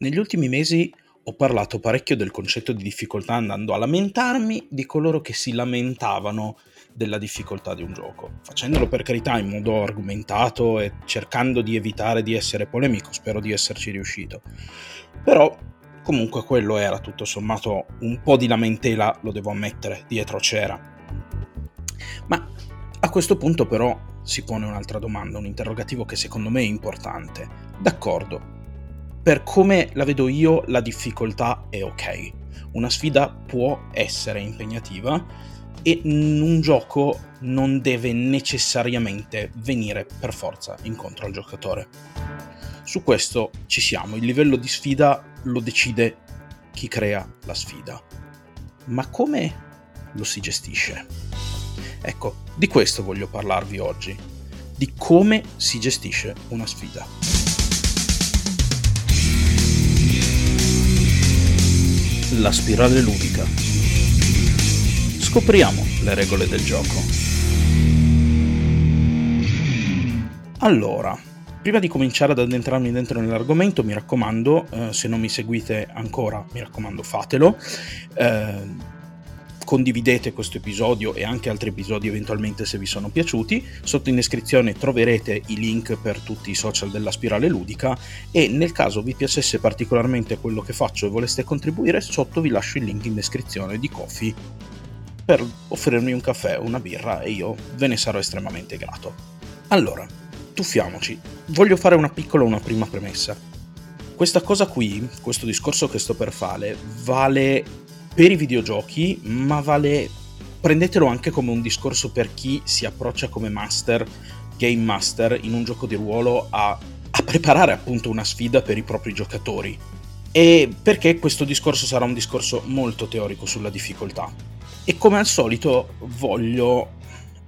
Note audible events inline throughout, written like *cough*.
Negli ultimi mesi ho parlato parecchio del concetto di difficoltà andando a lamentarmi di coloro che si lamentavano della difficoltà di un gioco, facendolo per carità in modo argomentato e cercando di evitare di essere polemico, spero di esserci riuscito. Però comunque quello era tutto sommato un po' di lamentela, lo devo ammettere, dietro c'era. Ma a questo punto però si pone un'altra domanda, un interrogativo che secondo me è importante. D'accordo, per come la vedo io, la difficoltà è ok. Una sfida può essere impegnativa e un gioco non deve necessariamente venire per forza incontro al giocatore. Su questo ci siamo, il livello di sfida lo decide chi crea la sfida. Ma come lo si gestisce? Ecco, di questo voglio parlarvi oggi, di come si gestisce una sfida. La spirale ludica. Scopriamo le regole del gioco. Allora, prima di cominciare ad addentrarmi dentro nell'argomento, mi raccomando, eh, se non mi seguite ancora, mi raccomando fatelo. Eh, condividete questo episodio e anche altri episodi eventualmente se vi sono piaciuti. Sotto in descrizione troverete i link per tutti i social della Spirale Ludica e nel caso vi piacesse particolarmente quello che faccio e voleste contribuire, sotto vi lascio il link in descrizione di Coffee per offrirmi un caffè o una birra e io ve ne sarò estremamente grato. Allora, tuffiamoci. Voglio fare una piccola una prima premessa. Questa cosa qui, questo discorso che sto per fare, vale per i videogiochi, ma vale prendetelo anche come un discorso per chi si approccia come master, game master in un gioco di ruolo a, a preparare appunto una sfida per i propri giocatori. E perché questo discorso sarà un discorso molto teorico sulla difficoltà. E come al solito voglio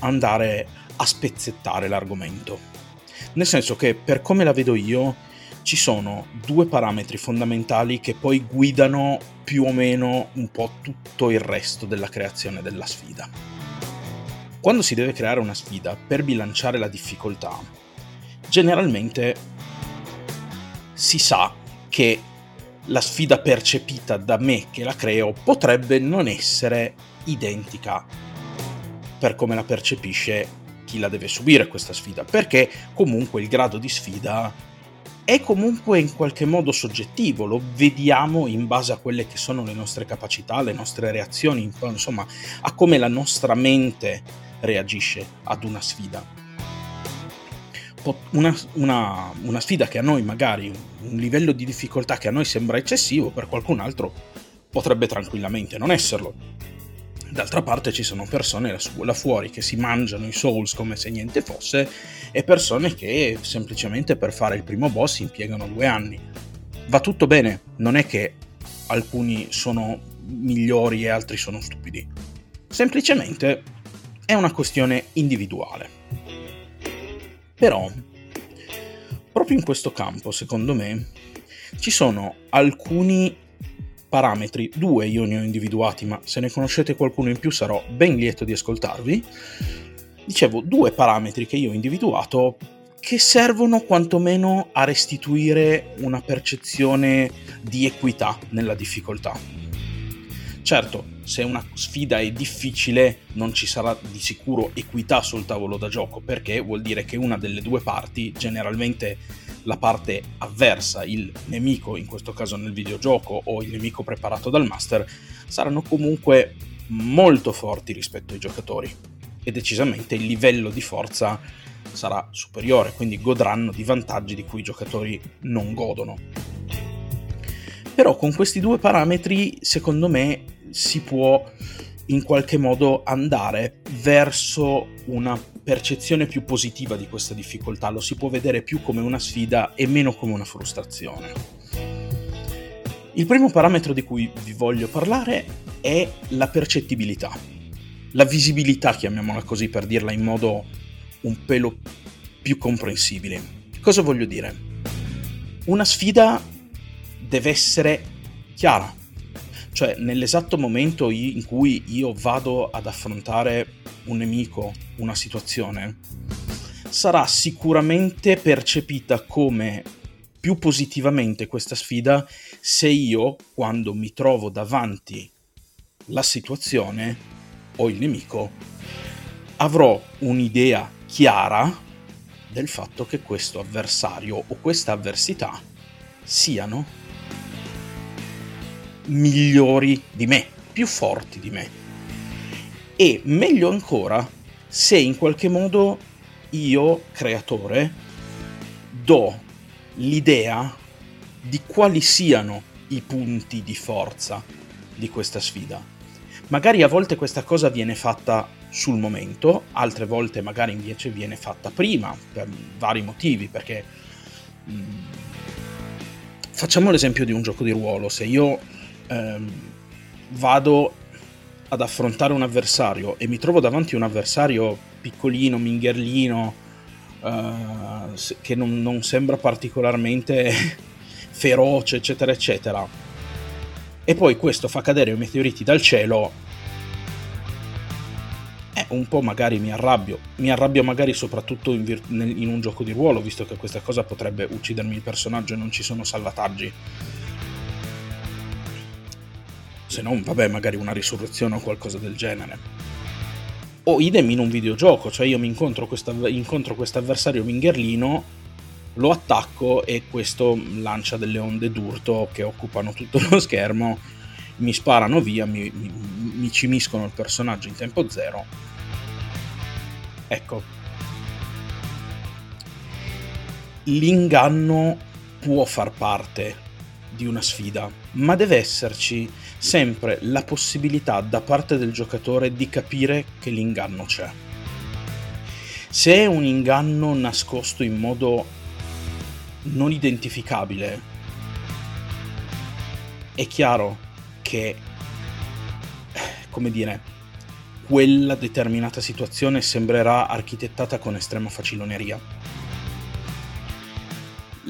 andare a spezzettare l'argomento. Nel senso che per come la vedo io, ci sono due parametri fondamentali che poi guidano più o meno un po' tutto il resto della creazione della sfida. Quando si deve creare una sfida per bilanciare la difficoltà, generalmente si sa che la sfida percepita da me che la creo potrebbe non essere identica per come la percepisce chi la deve subire questa sfida, perché comunque il grado di sfida è comunque in qualche modo soggettivo, lo vediamo in base a quelle che sono le nostre capacità, le nostre reazioni, insomma, a come la nostra mente reagisce ad una sfida. Una, una, una sfida che a noi magari, un livello di difficoltà che a noi sembra eccessivo, per qualcun altro potrebbe tranquillamente non esserlo D'altra parte ci sono persone là fuori che si mangiano i souls come se niente fosse e persone che semplicemente per fare il primo boss impiegano due anni. Va tutto bene, non è che alcuni sono migliori e altri sono stupidi. Semplicemente è una questione individuale. Però, proprio in questo campo, secondo me, ci sono alcuni parametri, due io ne ho individuati, ma se ne conoscete qualcuno in più sarò ben lieto di ascoltarvi. Dicevo, due parametri che io ho individuato che servono quantomeno a restituire una percezione di equità nella difficoltà. Certo, se una sfida è difficile non ci sarà di sicuro equità sul tavolo da gioco, perché vuol dire che una delle due parti, generalmente la parte avversa, il nemico, in questo caso nel videogioco, o il nemico preparato dal master, saranno comunque molto forti rispetto ai giocatori e decisamente il livello di forza sarà superiore, quindi godranno di vantaggi di cui i giocatori non godono. Però con questi due parametri, secondo me, si può in qualche modo andare verso una percezione più positiva di questa difficoltà, lo si può vedere più come una sfida e meno come una frustrazione. Il primo parametro di cui vi voglio parlare è la percettibilità, la visibilità, chiamiamola così per dirla in modo un pelo più comprensibile. Cosa voglio dire? Una sfida deve essere chiara, cioè nell'esatto momento in cui io vado ad affrontare un nemico, una situazione, sarà sicuramente percepita come più positivamente questa sfida se io, quando mi trovo davanti la situazione o il nemico, avrò un'idea chiara del fatto che questo avversario o questa avversità siano migliori di me, più forti di me. E meglio ancora se in qualche modo io, creatore, do l'idea di quali siano i punti di forza di questa sfida. Magari a volte questa cosa viene fatta sul momento, altre volte magari invece viene fatta prima, per vari motivi, perché mm, facciamo l'esempio di un gioco di ruolo, se io ehm, vado ad affrontare un avversario e mi trovo davanti un avversario piccolino, mingherlino, uh, che non, non sembra particolarmente *laughs* feroce, eccetera, eccetera, e poi questo fa cadere i meteoriti dal cielo, eh, un po' magari mi arrabbio. Mi arrabbio magari soprattutto in, vir- in, un gioco di ruolo, visto che questa cosa potrebbe uccidermi il personaggio e non ci sono salvataggi. Se non, vabbè, magari una risurrezione o qualcosa del genere. O idem in un videogioco, cioè io mi incontro questo avversario mingherlino, lo attacco e questo lancia delle onde d'urto che occupano tutto *laughs* lo schermo, mi sparano via, mi, mi, mi cimiscono il personaggio in tempo zero. Ecco. L'inganno può far parte di una sfida, ma deve esserci sempre la possibilità da parte del giocatore di capire che l'inganno c'è. Se è un inganno nascosto in modo non identificabile, è chiaro che, come dire, quella determinata situazione sembrerà architettata con estrema faciloneria.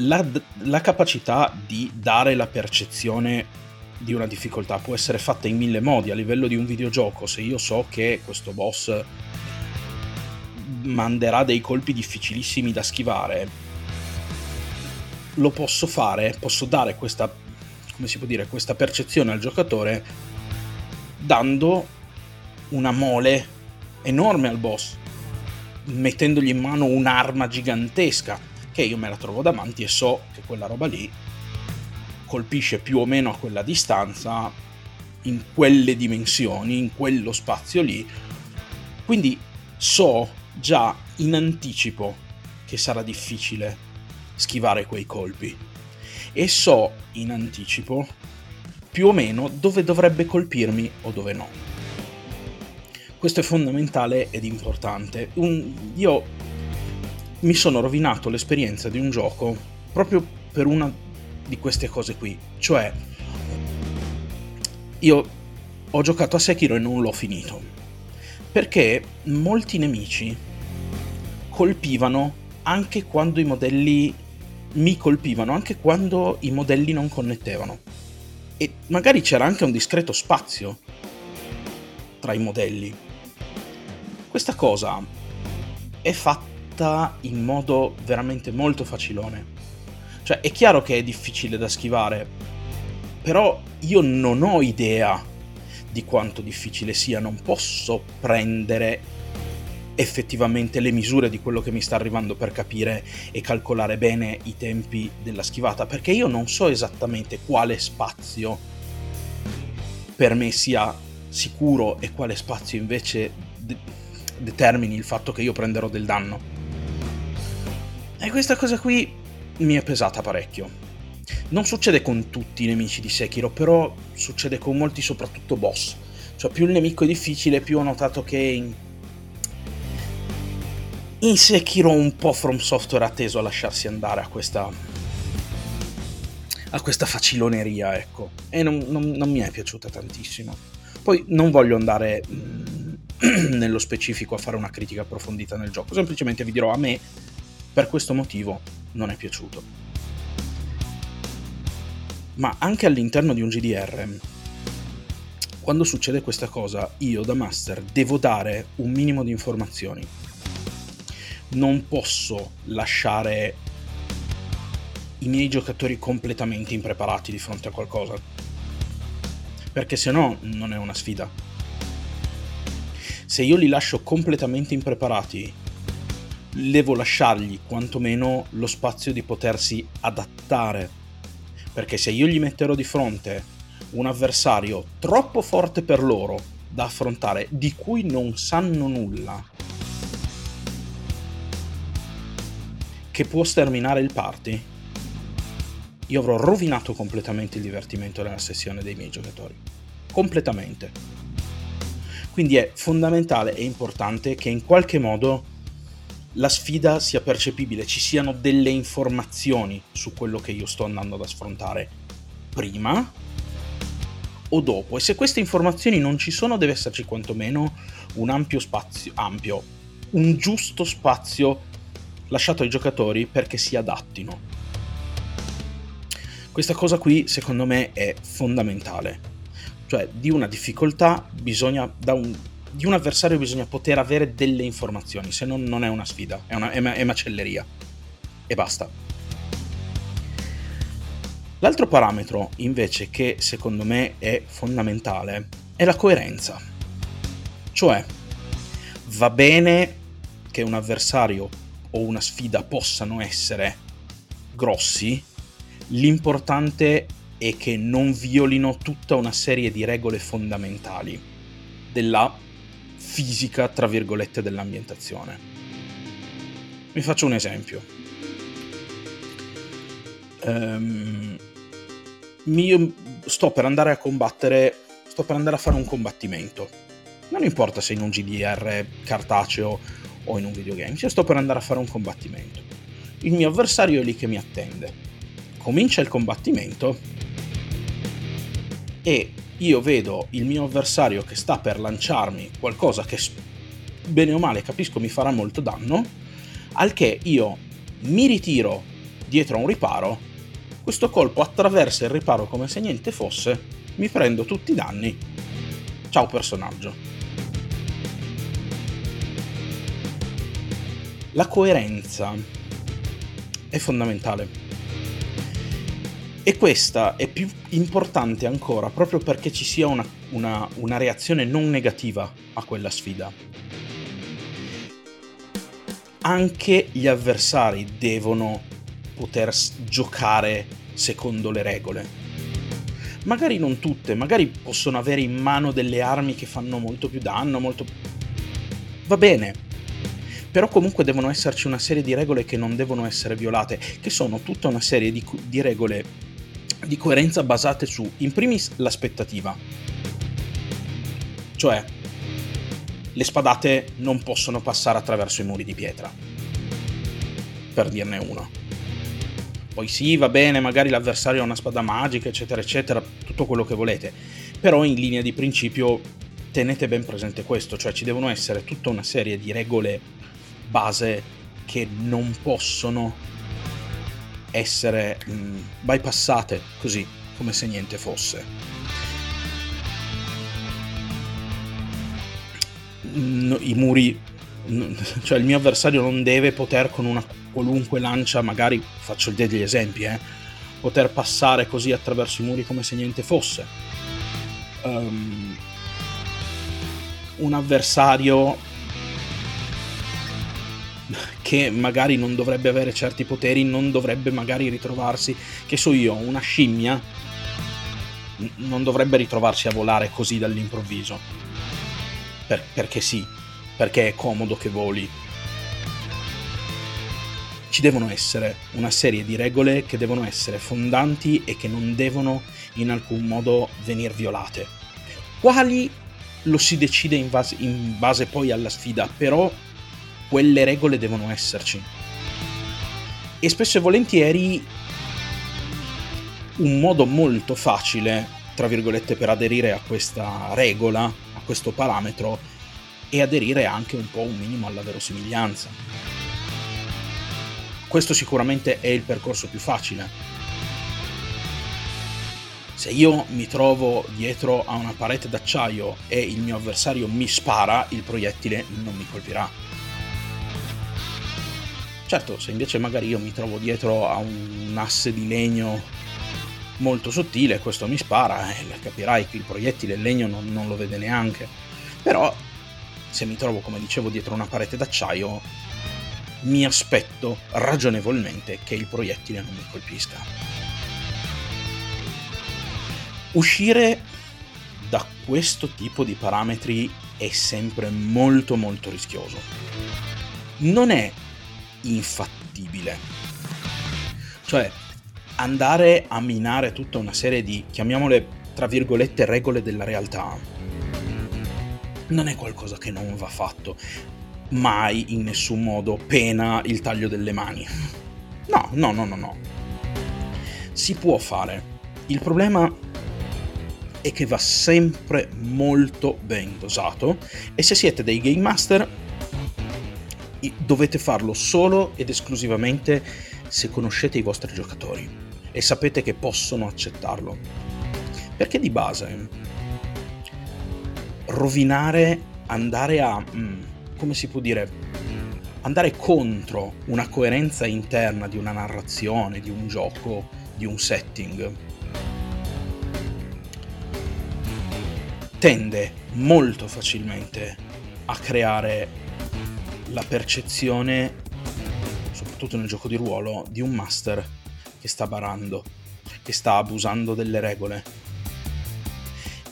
La, la capacità di dare la percezione di una difficoltà può essere fatta in mille modi a livello di un videogioco. Se io so che questo boss manderà dei colpi difficilissimi da schivare, lo posso fare, posso dare questa, come si può dire, questa percezione al giocatore dando una mole enorme al boss, mettendogli in mano un'arma gigantesca che io me la trovo davanti e so che quella roba lì colpisce più o meno a quella distanza, in quelle dimensioni, in quello spazio lì. Quindi so già in anticipo che sarà difficile schivare quei colpi. E so in anticipo più o meno dove dovrebbe colpirmi o dove no. Questo è fondamentale ed importante. Un, io mi sono rovinato l'esperienza di un gioco proprio per una di queste cose qui. Cioè, io ho giocato a Sekiro e non l'ho finito. Perché molti nemici colpivano anche quando i modelli mi colpivano, anche quando i modelli non connettevano. E magari c'era anche un discreto spazio tra i modelli. Questa cosa è fatta in modo veramente molto facilone cioè, è chiaro che è difficile da schivare, però io non ho idea di quanto difficile sia, non posso prendere effettivamente le misure di quello che mi sta arrivando per capire e calcolare bene i tempi della schivata, perché io non so esattamente quale spazio per me sia sicuro e quale spazio invece de- determini il fatto che io prenderò del danno. E questa cosa qui mi è pesata parecchio. Non succede con tutti i nemici di Sekiro, però succede con molti, soprattutto boss. Cioè, più il nemico è difficile, più ho notato che in, in Sekiro un po' From Software ha teso a lasciarsi andare a questa a questa faciloneria, ecco. E non, non, non mi è piaciuta tantissimo. Poi non voglio andare mm, *clears throat* nello specifico a fare una critica approfondita nel gioco, semplicemente vi dirò a me per questo motivo non è piaciuto. Ma anche all'interno di un GDR, quando succede questa cosa, io da master devo dare un minimo di informazioni. Non posso lasciare i miei giocatori completamente impreparati di fronte a qualcosa. Perché se no non è una sfida. Se io li lascio completamente impreparati, devo lasciargli quantomeno lo spazio di potersi adattare. Perché se io gli metterò di fronte un avversario troppo forte per loro da affrontare, di cui non sanno nulla, che può sterminare il party, io avrò rovinato completamente il divertimento della sessione dei miei giocatori. Completamente. Quindi è fondamentale e importante che in qualche modo la sfida sia percepibile, ci siano delle informazioni su quello che io sto andando ad affrontare prima o dopo. E se queste informazioni non ci sono, deve esserci quantomeno un ampio spazio, ampio, un giusto spazio lasciato ai giocatori perché si adattino. Questa cosa qui secondo me è fondamentale. Cioè di una difficoltà bisogna, da un, di un avversario bisogna poter avere delle informazioni, se no non è una sfida, è, una, è, è macelleria. E basta. L'altro parametro invece che secondo me è fondamentale è la coerenza. Cioè, va bene che un avversario o una sfida possano essere grossi, l'importante è che non violino tutta una serie di regole fondamentali della fisica, tra virgolette, dell'ambientazione. Vi faccio un esempio. Um, io sto per andare a combattere, sto per andare a fare un combattimento. Non importa se in un GDR cartaceo o in un videogame, io sto per andare a fare un combattimento. Il mio avversario è lì che mi attende. Comincia il combattimento e io vedo il mio avversario che sta per lanciarmi qualcosa che bene o male capisco mi farà molto danno, al che io mi ritiro dietro a un riparo, questo colpo attraversa il riparo come se niente fosse, mi prendo tutti i danni. Ciao personaggio. La coerenza è fondamentale. E questa è più importante ancora proprio perché ci sia una, una, una reazione non negativa a quella sfida. Anche gli avversari devono poter giocare secondo le regole. Magari non tutte, magari possono avere in mano delle armi che fanno molto più danno, molto... Va bene, però comunque devono esserci una serie di regole che non devono essere violate, che sono tutta una serie di, di regole di coerenza basate su, in primis, l'aspettativa. Cioè, le spadate non possono passare attraverso i muri di pietra. Per dirne uno. Poi sì, va bene, magari l'avversario ha una spada magica, eccetera, eccetera, tutto quello che volete. Però in linea di principio tenete ben presente questo, cioè ci devono essere tutta una serie di regole base che non possono essere mh, mm, bypassate così, come se niente fosse. I muri, *laughs* cioè il mio avversario non deve poter con una qualunque lancia, magari faccio degli esempi, eh, poter passare così attraverso i muri come se niente fosse. Um, un avversario che magari non dovrebbe avere certi poteri, non dovrebbe magari ritrovarsi, che so io, una scimmia, non dovrebbe ritrovarsi a volare così dall'improvviso. Per, perché sì, perché è comodo che voli. Ci devono essere una serie di regole che devono essere fondanti e che non devono in alcun modo venire violate. Quali lo si decide in base, in base poi alla sfida, però quelle regole devono esserci. E spesso e volentieri un modo molto facile, tra virgolette, per aderire a questa regola, a questo parametro, è aderire anche un po' un minimo alla verosimiglianza. Questo sicuramente è il percorso più facile. Se io mi trovo dietro a una parete d'acciaio e il mio avversario mi spara, il proiettile non mi colpirà Certo, se invece magari io mi trovo dietro a un asse di legno molto sottile, questo mi spara, e eh, capirai che il proiettile il legno non, non lo vede neanche. Però se mi trovo, come dicevo, dietro una parete d'acciaio, mi aspetto ragionevolmente che il proiettile non mi colpisca. Uscire da questo tipo di parametri è sempre molto molto rischioso. Non è infattibile. Cioè, andare a minare tutta una serie di, chiamiamole tra virgolette, regole della realtà, non è qualcosa che non va fatto. Mai in nessun modo pena il taglio delle mani. No, no, no, no, no. Si può fare. Il problema è che va sempre molto ben dosato e se siete dei game master dovete farlo solo ed esclusivamente se conoscete i vostri giocatori e sapete che possono accettarlo. Perché di base rovinare, andare a... Mm, come si può dire? Andare contro una coerenza interna di una narrazione, di un gioco, di un setting, tende molto facilmente a creare la percezione, soprattutto nel gioco di ruolo, di un master che sta barando, che sta abusando delle regole.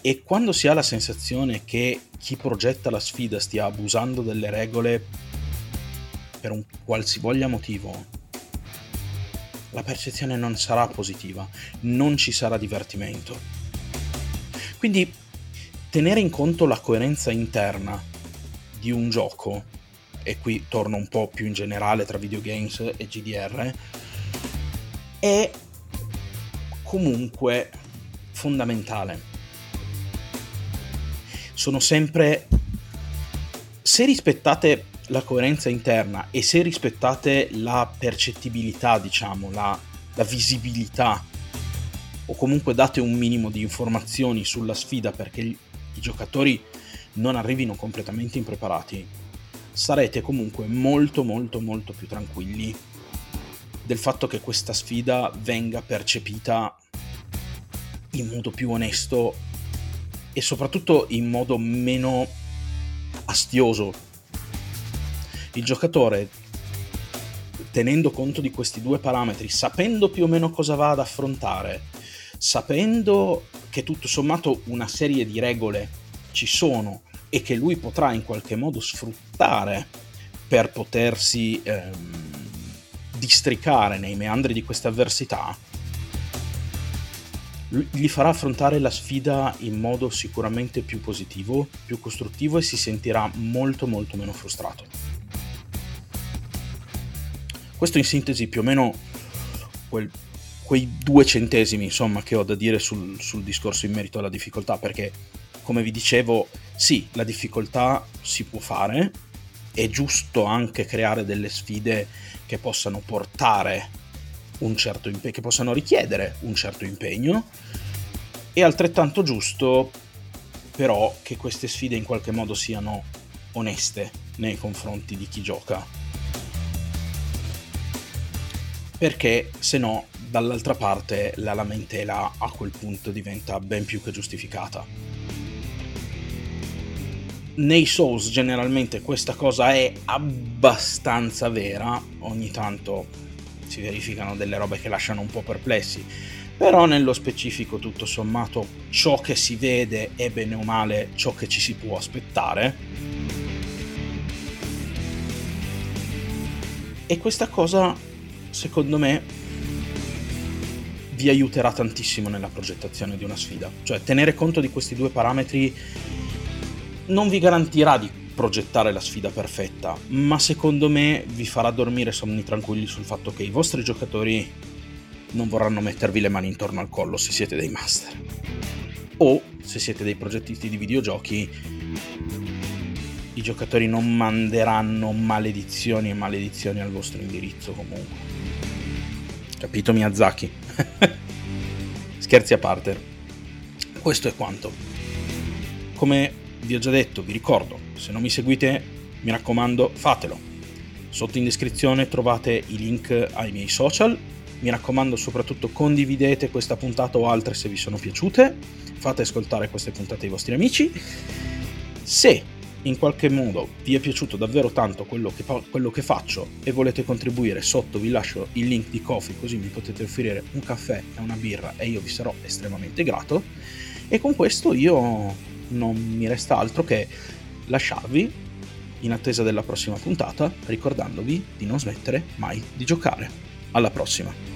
E quando si ha la sensazione che chi progetta la sfida stia abusando delle regole per un qualsivoglia motivo, la percezione non sarà positiva, non ci sarà divertimento. Quindi tenere in conto la coerenza interna di un gioco, e qui torno un po' più in generale tra videogames e GDR, è comunque fondamentale. Sono sempre... Se rispettate la coerenza interna e se rispettate la percettibilità, diciamo, la, la visibilità, o comunque date un minimo di informazioni sulla sfida perché i giocatori non arrivino completamente impreparati, sarete comunque molto molto molto più tranquilli del fatto che questa sfida venga percepita in modo più onesto e soprattutto in modo meno astioso. Il giocatore, tenendo conto di questi due parametri, sapendo più o meno cosa va ad affrontare, sapendo che tutto sommato una serie di regole ci sono e che lui potrà in qualche modo sfruttare per potersi ehm, districare nei meandri di queste avversità, gli farà affrontare la sfida in modo sicuramente più positivo, più costruttivo e si sentirà molto molto meno frustrato. Questo in sintesi più o meno quel quei due centesimi insomma che ho da dire sul, sul discorso in merito alla difficoltà perché come vi dicevo sì la difficoltà si può fare. È giusto anche creare delle sfide che possano portare un certo impegno che possano richiedere un certo impegno. È altrettanto giusto però che queste sfide in qualche modo siano oneste nei confronti di chi gioca. Perché se no dall'altra parte la lamentela a quel punto diventa ben più che giustificata. Nei Souls generalmente questa cosa è abbastanza vera, ogni tanto si verificano delle robe che lasciano un po' perplessi, però nello specifico tutto sommato ciò che si vede è bene o male ciò che ci si può aspettare. E questa cosa, secondo me, vi aiuterà tantissimo nella progettazione di una sfida. Cioè tenere conto di questi due parametri non vi garantirà di progettare la sfida perfetta, ma secondo me vi farà dormire sonni tranquilli sul fatto che i vostri giocatori non vorranno mettervi le mani intorno al collo se siete dei master. O se siete dei progettisti di videogiochi, i giocatori non manderanno maledizioni e maledizioni al vostro indirizzo comunque. Capito Miyazaki? *laughs* Scherzi a parte. Questo è quanto. Come vi ho già detto, vi ricordo, se non mi seguite, mi raccomando, fatelo. Sotto in descrizione trovate i link ai miei social. Mi raccomando soprattutto condividete questa puntata o altre se vi sono piaciute. Fate ascoltare queste puntate ai vostri amici. Se in qualche modo vi è piaciuto davvero tanto quello che, quello che, faccio e volete contribuire, sotto vi lascio il link di Coffee così mi potete offrire un caffè e una birra e io vi sarò estremamente grato. E con questo io non mi resta altro che lasciarvi in attesa della prossima puntata, ricordandovi di non smettere mai di giocare. Alla prossima!